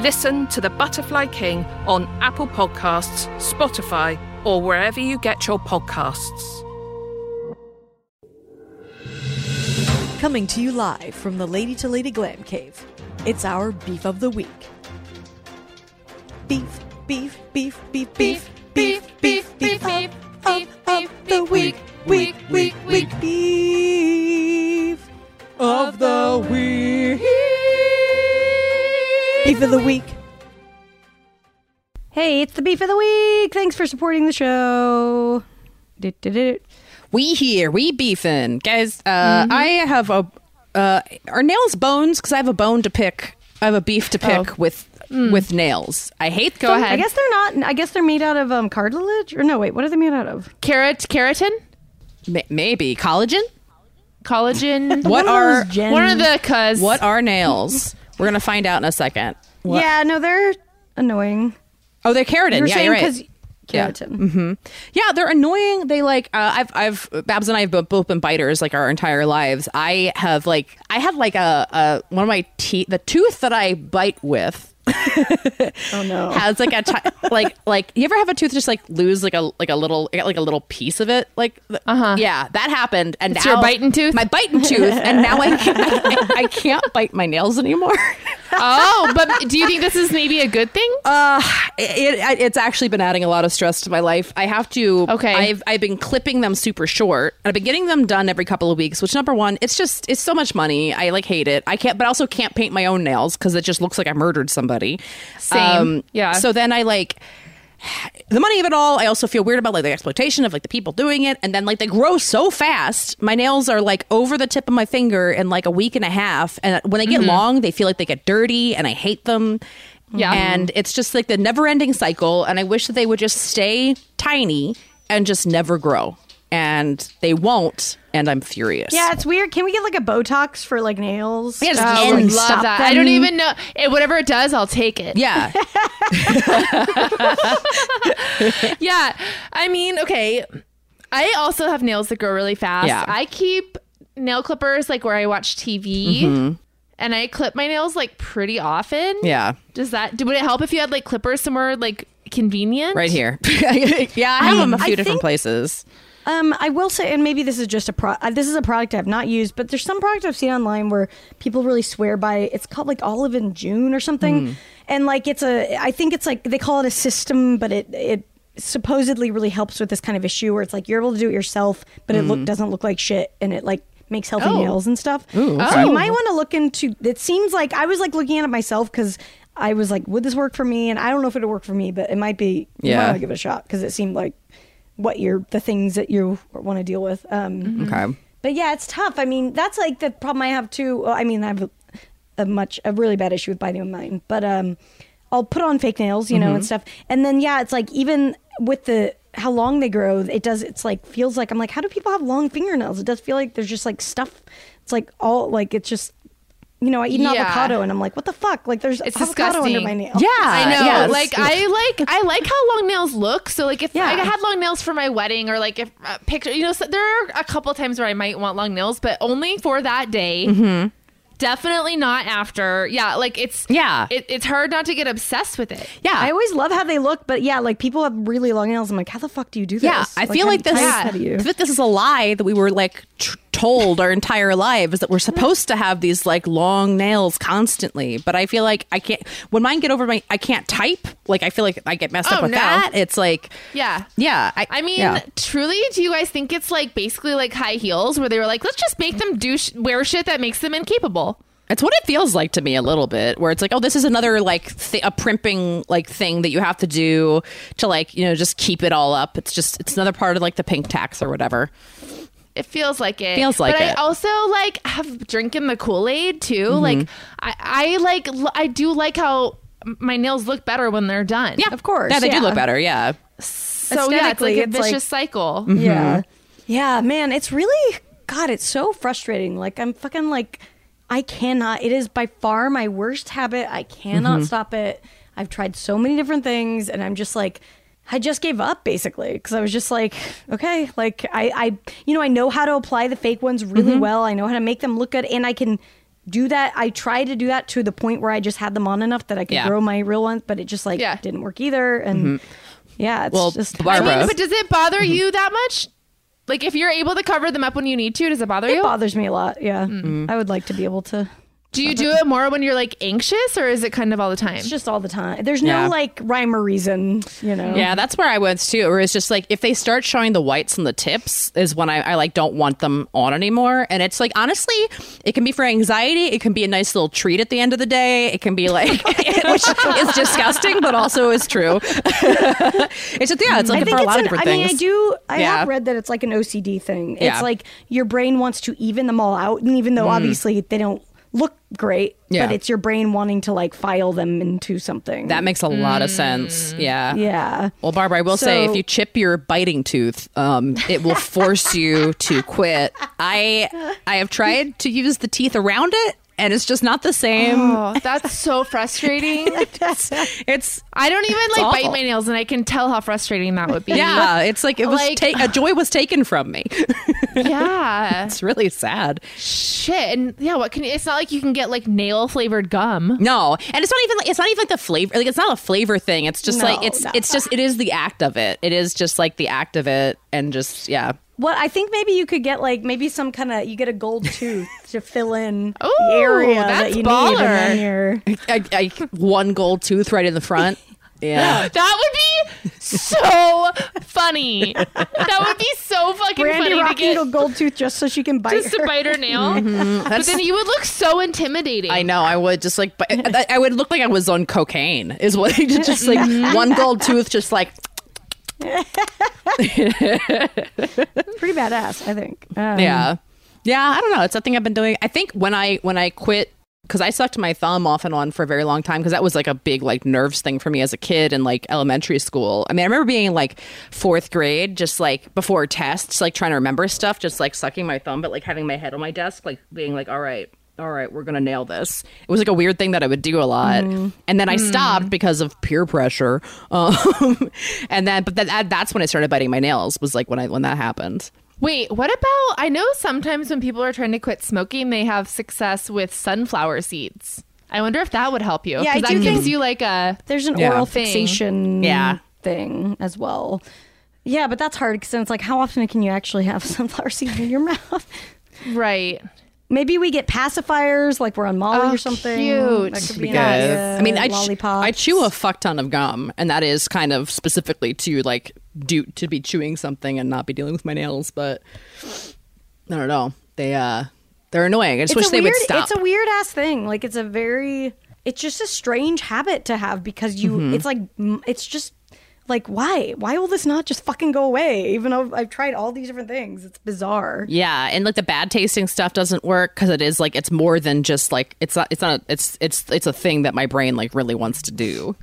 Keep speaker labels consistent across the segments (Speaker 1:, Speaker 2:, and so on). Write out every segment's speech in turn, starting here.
Speaker 1: Listen to The Butterfly King on Apple Podcasts, Spotify, or wherever you get your podcasts.
Speaker 2: Coming to you live from the Lady to Lady Glam Cave. It's our Beef of the Week. Beef, beef, beef, beef, beef, beef, beef, beef, beef, of, of Beef of the week.
Speaker 3: Hey, it's the beef of the week. Thanks for supporting the show.
Speaker 4: We here, we beefing, guys. Uh, I have a uh, are nails bones because I have a bone to pick. I have a beef to pick with with nails. I hate
Speaker 5: Go
Speaker 4: them.
Speaker 5: ahead.
Speaker 3: I guess they're not. I guess they're made out of um, cartilage. Or no, wait, what are they made out of?
Speaker 5: Carrot, keratin,
Speaker 4: Ma- maybe collagen.
Speaker 5: collagen.
Speaker 4: What
Speaker 3: One of
Speaker 4: are
Speaker 3: those
Speaker 5: One of the cuz.
Speaker 4: what are nails? We're gonna find out in a second. What-
Speaker 3: Yeah, no, they're annoying.
Speaker 4: Oh, they're keratin.
Speaker 3: You're
Speaker 4: yeah,
Speaker 3: saying
Speaker 4: right.
Speaker 3: because
Speaker 4: Yeah.
Speaker 3: keratin.
Speaker 4: Yeah, they're annoying. They like uh, I've I've Babs and I have both been biters like our entire lives. I have like I have like a, a one of my teeth the tooth that I bite with
Speaker 3: Oh no.
Speaker 4: has like a ti- like like you ever have a tooth just like lose like a like a little like a little piece of it like uh-huh yeah that happened and
Speaker 5: It's
Speaker 4: now
Speaker 5: your biting tooth?
Speaker 4: my biting tooth and now I can't, I, I can't bite my nails anymore
Speaker 5: Oh, but do you think this is maybe a good thing?
Speaker 4: Uh, it, it, it's actually been adding a lot of stress to my life. I have to.
Speaker 5: Okay.
Speaker 4: I've I've been clipping them super short. and I've been getting them done every couple of weeks. Which number one, it's just it's so much money. I like hate it. I can't, but I also can't paint my own nails because it just looks like I murdered somebody.
Speaker 5: Same. Um, yeah.
Speaker 4: So then I like the money of it all. I also feel weird about like the exploitation of like the people doing it, and then like they grow so fast. My nails are like over the tip of my finger in like a week and a half, and when they get mm-hmm. long, they feel like they get dirty, and I hate them.
Speaker 5: Yeah.
Speaker 4: and it's just like the never-ending cycle. And I wish that they would just stay tiny and just never grow, and they won't. And I'm furious.
Speaker 3: Yeah, it's weird. Can we get like a Botox for like nails?
Speaker 4: Yeah, just
Speaker 5: Oh,
Speaker 4: end.
Speaker 5: would
Speaker 4: Stop
Speaker 5: love that. I don't
Speaker 3: them.
Speaker 5: even know. Eh, whatever it does, I'll take it.
Speaker 4: Yeah.
Speaker 5: Yeah. I mean, okay. I also have nails that grow really fast.
Speaker 4: Yeah.
Speaker 5: I keep nail clippers like where I watch TV. And I clip my nails like pretty often.
Speaker 4: yeah.
Speaker 5: Does that would it help if you had like clippers somewhere like convenient?
Speaker 4: Right here. yeah, I have them a few
Speaker 3: I
Speaker 4: different
Speaker 3: think-
Speaker 4: places.
Speaker 3: Um, I will say, and maybe this is just a pro. Uh, this is a product I've not used, but there's some product I've seen online where people really swear by. It's called like Olive and June or something, and like it's a. I think it's like they call it a system, but it it supposedly really helps with this kind of issue where it's like you're able to do it yourself, but it look doesn't look like shit, and it like makes healthy
Speaker 5: Oh.
Speaker 3: nails and stuff.
Speaker 4: Ooh,
Speaker 3: So
Speaker 4: okay.
Speaker 3: you might want to look into. It seems like I was like looking at it myself because. I was like, would this work for me? And I don't know if it'll work for me, but it might be.
Speaker 4: Yeah.
Speaker 3: might want to give it a shot because it seemed like what you're the things that you want to deal with. Um,
Speaker 4: Okay.
Speaker 3: But yeah, it's tough. I mean, that's like the problem I have too. Well, I mean, I have a, a much a really bad issue with biting of mine, but um, I'll put on fake nails, you know, and stuff. And then yeah, it's like even with the how long they grow, it does. It's like feels like I'm like, how do people have long fingernails? It does feel like there's just like stuff. It's like all like it's just. You know, I eat an
Speaker 5: Yeah.
Speaker 3: avocado and I'm like, what the fuck? Like, there's
Speaker 5: It's
Speaker 3: avocado under my nail.
Speaker 4: Yeah.
Speaker 5: I know.
Speaker 4: yes.
Speaker 5: Like I like I like how long nails look. So like if
Speaker 3: Yeah.
Speaker 5: I had long nails for my wedding or like if uh, picture, you know, so there are a couple times where I might want long nails, but only for that day.
Speaker 4: Mm-hmm.
Speaker 5: Definitely not after. Yeah, like it's
Speaker 4: Yeah.
Speaker 5: It, it's hard not to get obsessed with it.
Speaker 4: Yeah.
Speaker 3: I always love how they look, but yeah, like people have really long nails. I'm like, how the fuck do you do this?
Speaker 4: Yeah, I feel like this.
Speaker 3: how- how do you?
Speaker 4: that this is a lie that we were like tr- told our entire lives that we're supposed to have these like long nails constantly. But I feel like I can't. When mine get over my, I can't type. Like I feel like I get messed
Speaker 5: Oh,
Speaker 4: up with
Speaker 5: no.
Speaker 4: that. It's like,
Speaker 5: Yeah.
Speaker 4: yeah. I,
Speaker 5: I mean,
Speaker 4: yeah.
Speaker 5: truly, do you guys think it's like basically like high heels where they were like, let's just make them do sh- wear shit that makes them incapable?
Speaker 4: It's what it feels like to me a little bit, where it's like, oh, this is another like th- a primping like thing that you have to do to like you know just keep it all up. It's just it's another part of like the pink tax or whatever.
Speaker 5: It feels like it.
Speaker 4: Feels like
Speaker 5: but
Speaker 4: it.
Speaker 5: I also like have drinking the Kool Aid too.
Speaker 4: Mm-hmm.
Speaker 5: Like I, I like I do like how my nails look better when they're done.
Speaker 4: Yeah,
Speaker 3: Of course,
Speaker 4: Yeah, they
Speaker 3: yeah.
Speaker 4: do look better. Yeah.
Speaker 5: So yeah, it's like a
Speaker 3: it's like-
Speaker 5: vicious cycle.
Speaker 3: Yeah. Yeah, man, it's really God, it's so frustrating. Like I'm fucking like I cannot it is by far my worst habit. I cannot stop it. I've tried so many different things and I'm just like I just gave up basically because I was just like, okay, like I, I, you know, I know how to apply the fake ones really mm-hmm. well. I know how to make them look good, and I can do that. I tried to do that to the point where I just had them on enough that I could
Speaker 4: Yeah.
Speaker 3: grow my real ones, but it just like
Speaker 5: Yeah.
Speaker 3: didn't work either. And mm-hmm. yeah, it's
Speaker 4: Well,
Speaker 3: just
Speaker 5: I mean, but does it bother mm-hmm. you that much? Like, if you're able to cover them up when you need to, does it bother
Speaker 3: It
Speaker 5: you?
Speaker 3: It bothers me a lot. Yeah, I would like to be able to.
Speaker 5: Do you do it more when you're like anxious, or is it kind of all the time?
Speaker 3: It's just all the time. There's no
Speaker 4: Yeah.
Speaker 3: like rhyme or reason, you know.
Speaker 4: Yeah, that's where I was too. Or it's just like if they start showing the whites and the tips is when I, I like don't want them on anymore. And it's like honestly, it can be for anxiety. It can be a nice little treat at the end of the day. It can be like, which is disgusting, but also is true. it's just yeah, it's like
Speaker 3: I think
Speaker 4: for a
Speaker 3: it's
Speaker 4: lot
Speaker 3: an,
Speaker 4: of different
Speaker 3: I
Speaker 4: things.
Speaker 3: mean, I do. I
Speaker 4: Yeah.
Speaker 3: have read that it's like an OCD thing.
Speaker 4: Yeah.
Speaker 3: It's like your brain wants to even them all out, and even though mm. obviously they don't look great,
Speaker 4: Yeah.
Speaker 3: but it's your brain wanting to like file them into something.
Speaker 4: That makes a lot of sense. Yeah.
Speaker 3: yeah.
Speaker 4: Well, Barbara, I will say, if you chip your biting tooth, um, it will force you to quit. I I have tried to use the teeth around it, and it's just not the same.
Speaker 5: oh, that's so frustrating.
Speaker 4: It's
Speaker 5: I don't even like bite my nails, and I can tell how frustrating that would be.
Speaker 4: yeah, it's like it was
Speaker 5: Like-
Speaker 4: ta- a joy was taken from me.
Speaker 5: yeah.
Speaker 4: it's really sad.
Speaker 5: Shit, and yeah, what can? It's not like you can get like nail flavored gum.
Speaker 4: No, and it's not even like it's not even like the flavor. Like it's not a flavor thing. It's just
Speaker 3: No,
Speaker 4: like it's
Speaker 3: no.
Speaker 4: it's just it is the act of it. It is just like the act of it, and just yeah.
Speaker 3: Well, I think maybe you could get like maybe some kind of you get a gold tooth to fill in
Speaker 5: Ooh,
Speaker 3: the area
Speaker 5: that's
Speaker 3: that you
Speaker 5: baller.
Speaker 3: need, and then you're
Speaker 4: I, I, one gold tooth right in the front. Yeah.
Speaker 5: That would be so funny. That would be so fucking
Speaker 3: Brandie
Speaker 5: funny to get
Speaker 3: a gold tooth just so she can bite
Speaker 5: just to
Speaker 3: her.
Speaker 5: bite her nail. Mm-hmm.
Speaker 4: But
Speaker 5: then you would look so intimidating.
Speaker 4: I know. I would just like, I, I would look like I was on cocaine. Is what just like one gold tooth, just like
Speaker 3: Pretty badass, I think. Um,
Speaker 4: yeah, yeah. I don't know. It's something I've been doing. I think when I when I quit because I sucked my thumb off and on for a very long time because that was like a big like nerves thing for me as a kid in like elementary school. I mean, I remember being like fourth grade, just like before tests, like trying to remember stuff, just like sucking my thumb, but like having my head on my desk, like being like, all right. All right, we're gonna nail this. It was like a weird thing that I would do a lot, and then I stopped because of peer pressure. Um, and then, but then that, that's when I started biting my nails. Was like when I when that happened.
Speaker 5: Wait, what about? I know sometimes when people are trying to quit smoking, they have success with sunflower seeds. I wonder if that would help you.
Speaker 3: Yeah, I
Speaker 5: 'cause
Speaker 3: do
Speaker 5: that gives
Speaker 3: think-
Speaker 5: you like a.
Speaker 3: There's an
Speaker 4: Yeah.
Speaker 3: oral
Speaker 5: Thing.
Speaker 3: fixation
Speaker 4: Yeah.
Speaker 3: thing as well. Yeah, but that's hard because then it's like, how often can you actually have sunflower seeds in your mouth?
Speaker 5: Right.
Speaker 3: Maybe we get pacifiers, like we're on Molly
Speaker 5: Oh,
Speaker 3: or something.
Speaker 5: cute.
Speaker 3: That could be
Speaker 4: Be
Speaker 3: an
Speaker 4: good.
Speaker 3: idea.
Speaker 4: I mean, I, ch- I chew a fuck ton of gum, and that is kind of specifically to like do to be chewing something and not be dealing with my nails. But I don't know. They uh, they're annoying. I just wish they
Speaker 3: weird,
Speaker 4: would stop.
Speaker 3: It's a weird ass thing. Like it's a very, it's just a strange habit to have because you.
Speaker 4: Mm-hmm.
Speaker 3: It's like it's just like why? Why will this not just fucking go away? Even though I've tried all these different things, it's bizarre.
Speaker 4: yeah, and like the bad tasting stuff doesn't work because it is like it's more than just like it's not it's not it's it's it's a thing that my brain like really wants to do.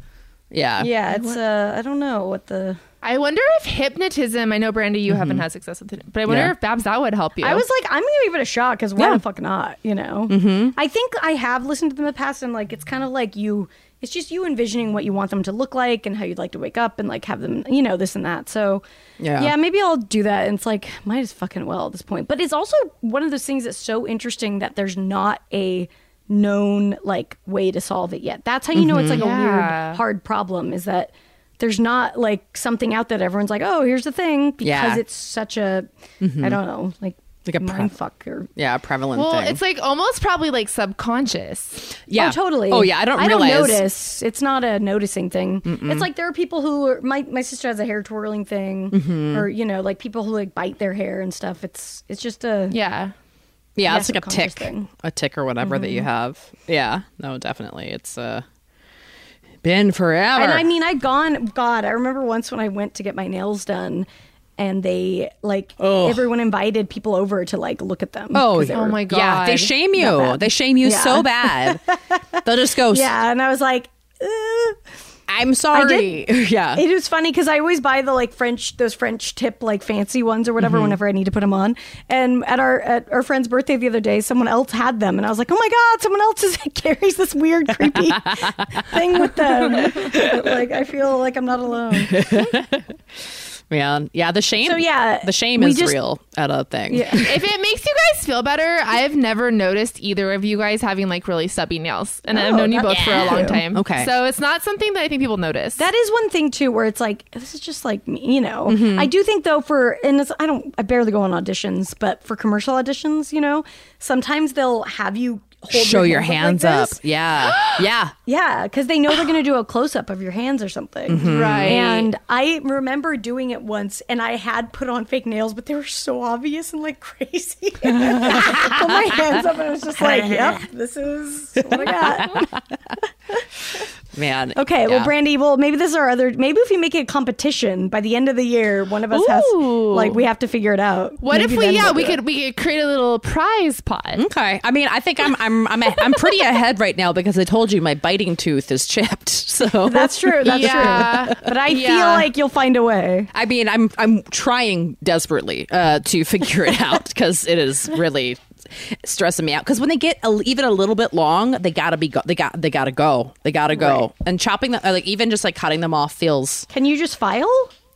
Speaker 4: Yeah,
Speaker 3: Yeah, it's uh, I don't know what the.
Speaker 5: I wonder if hypnotism. I know, Brandie, you haven't had success with it, but I wonder
Speaker 4: Yeah.
Speaker 5: if Babs that would help you.
Speaker 3: I was like, I'm gonna give it a shot because why
Speaker 4: Yeah.
Speaker 3: the fuck not? You know. Mm-hmm. I think I have listened to them in the past, and like it's kind of like you. It's just you envisioning what you want them to look like and how you'd like to wake up and like have them, you know, this and that. So
Speaker 4: Yeah.
Speaker 3: yeah, maybe I'll do that. And it's like might as fucking well at this point. But it's also one of those things that's so interesting that there's not a known like way to solve it yet. That's how you know it's like a weird hard problem. Is that there's not like something out that everyone's like, oh, here's the thing because
Speaker 4: Yeah.
Speaker 3: it's such a I don't know like
Speaker 4: Like a pre-
Speaker 3: mind fuck or
Speaker 4: yeah, a prevalent
Speaker 5: well,
Speaker 4: thing.
Speaker 5: it's like almost probably like subconscious.
Speaker 4: yeah,
Speaker 3: Oh, totally.
Speaker 4: Oh yeah, I don't
Speaker 3: I
Speaker 4: realize.
Speaker 3: don't notice. It's not a noticing thing. It's like there are people who are, my my sister has a hair twirling thing,
Speaker 4: Mm-hmm.
Speaker 3: or you know, like people who like bite their hair and stuff. It's it's just a
Speaker 5: Yeah.
Speaker 4: Yeah,
Speaker 3: Yeah,
Speaker 4: it's like a tick,
Speaker 3: thing.
Speaker 4: a tick or whatever that
Speaker 3: Mm-hmm.
Speaker 4: you have. Yeah, no, definitely, it's uh, been forever.
Speaker 3: And I mean, I've gone. God, I remember once when I went to get my nails done, and they like
Speaker 4: Ugh.
Speaker 3: everyone invited people over to like look at them.
Speaker 4: Oh,
Speaker 3: 'cause they
Speaker 5: Oh
Speaker 3: were-
Speaker 5: my god!
Speaker 4: yeah, they shame you. They shame you
Speaker 3: Yeah.
Speaker 4: so bad. They'll just go.
Speaker 3: yeah, and I was like. "Ugh."
Speaker 4: I'm sorry. yeah.
Speaker 3: It was funny because I always buy the like French, those French tip like fancy ones or whatever
Speaker 4: Mm-hmm.
Speaker 3: whenever I need to put them on. And at our at our friend's birthday the other day, someone else had them, and I was like, oh my god, someone else is carries this weird creepy thing with them. But, like I feel like I'm not alone.
Speaker 4: Yeah. Yeah. The shame.
Speaker 3: So, yeah,
Speaker 4: The shame is
Speaker 3: just-
Speaker 4: real at a thing.
Speaker 3: Yeah.
Speaker 5: if it makes you guys feel better, I've never noticed either of you guys having like really stubby nails, and I've
Speaker 3: Oh,
Speaker 5: known you
Speaker 3: that's
Speaker 5: both for a long time.
Speaker 4: Okay.
Speaker 5: so it's not something that I think people notice.
Speaker 3: That is one thing too, where it's like this is just like me, you know.
Speaker 4: Mm-hmm.
Speaker 3: I do think though, for and it's, I don't, I barely go on auditions, but for commercial auditions, you know, sometimes they'll have you hold
Speaker 4: Show your hands
Speaker 3: like
Speaker 4: up. Yeah. Yeah.
Speaker 3: Yeah, because they know they're going to do a close up of your hands or something.
Speaker 4: Mm-hmm.
Speaker 5: right.
Speaker 3: And I remember doing it once, and I had put on fake nails, but they were so obvious and like crazy. put my hands up, and I was just like, "Yep, this is what I got."
Speaker 4: Man.
Speaker 3: Okay,
Speaker 4: Yeah.
Speaker 3: well, Brandie, well, maybe this is our other. Maybe if we make it a competition by the end of the year, one of us has like we have to figure it out.
Speaker 5: what
Speaker 3: Maybe
Speaker 5: if we? Yeah,
Speaker 3: we'll
Speaker 5: we
Speaker 3: do it.
Speaker 5: could we could create a little prize pot.
Speaker 4: Okay. I mean, I think I'm I'm I'm I'm pretty ahead right now because I told you my biting tooth is chipped. So
Speaker 3: That's true. That's
Speaker 5: Yeah.
Speaker 3: true. But I feel like you'll find a way.
Speaker 4: I mean, I'm I'm trying desperately uh, to figure it out because it is really stressing me out. Because when they get a, even a little bit long, they gotta be go- they got they gotta go they gotta go.
Speaker 3: Right.
Speaker 4: And chopping them like even just like cutting them off feels.
Speaker 3: Can you just file?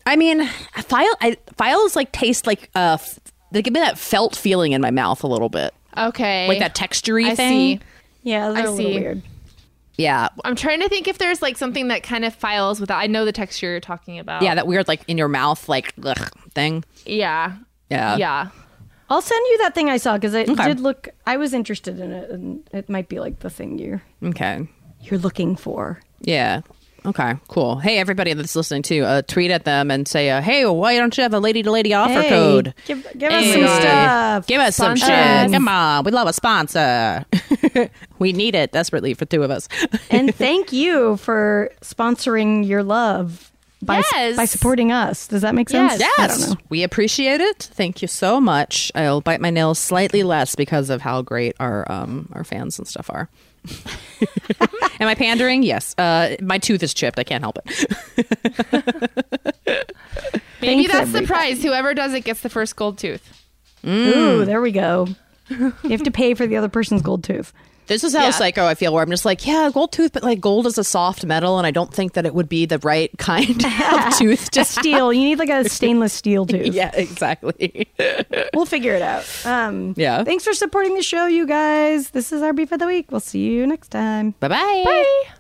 Speaker 4: I mean, file I, files like taste like uh f- they give me that felt feeling in my mouth a little bit,
Speaker 5: Okay,
Speaker 4: like that textury
Speaker 5: I
Speaker 4: thing.
Speaker 5: see.
Speaker 3: Yeah, they're
Speaker 5: I
Speaker 3: a little
Speaker 5: see.
Speaker 3: weird.
Speaker 4: Yeah,
Speaker 5: I'm trying to think if there's like something that kind of files without. I know the texture you're talking about.
Speaker 4: yeah, that weird like in your mouth like ugh, thing.
Speaker 5: yeah,
Speaker 4: Yeah,
Speaker 5: yeah.
Speaker 3: I'll send you that thing I saw because it
Speaker 4: Okay.
Speaker 3: did look. I was interested in it, and it might be like the thing you're
Speaker 4: Okay.
Speaker 3: you're looking for.
Speaker 4: Yeah. Okay, cool. Hey, everybody that's listening to, uh, tweet at them and say, uh, "Hey, why don't you have a lady to lady offer
Speaker 3: Hey,
Speaker 4: code?
Speaker 3: Give, give us
Speaker 4: Hey.
Speaker 3: some stuff.
Speaker 4: Give us some shit. Come on, we love a sponsor. we need it desperately for two of us.
Speaker 3: and thank you for sponsoring your love by
Speaker 5: Yes.
Speaker 3: by supporting us. Does that make sense?
Speaker 5: Yes.
Speaker 3: I don't know.
Speaker 4: we appreciate it. Thank you so much. I'll bite my nails slightly less because of how great our um our fans and stuff are. Am I pandering? Yes. Uh, my tooth is chipped. I can't help it.
Speaker 5: Maybe
Speaker 3: Thanks,
Speaker 5: that's the prize. Whoever does it gets the first gold tooth.
Speaker 3: Ooh, there we go. you have to pay for the other person's gold tooth.
Speaker 4: This is how
Speaker 5: Yeah.
Speaker 4: psycho I feel, where I'm just like, yeah, gold tooth, but like gold is a soft metal, and I don't think that it would be the right kind of tooth to
Speaker 3: Steel. You need like a stainless steel tooth.
Speaker 4: Yeah, exactly.
Speaker 3: We'll figure it out. Um,
Speaker 4: Yeah.
Speaker 3: Thanks for supporting the show, you guys. This is our beef of the week. We'll see you next time.
Speaker 4: Bye-bye.
Speaker 5: Bye.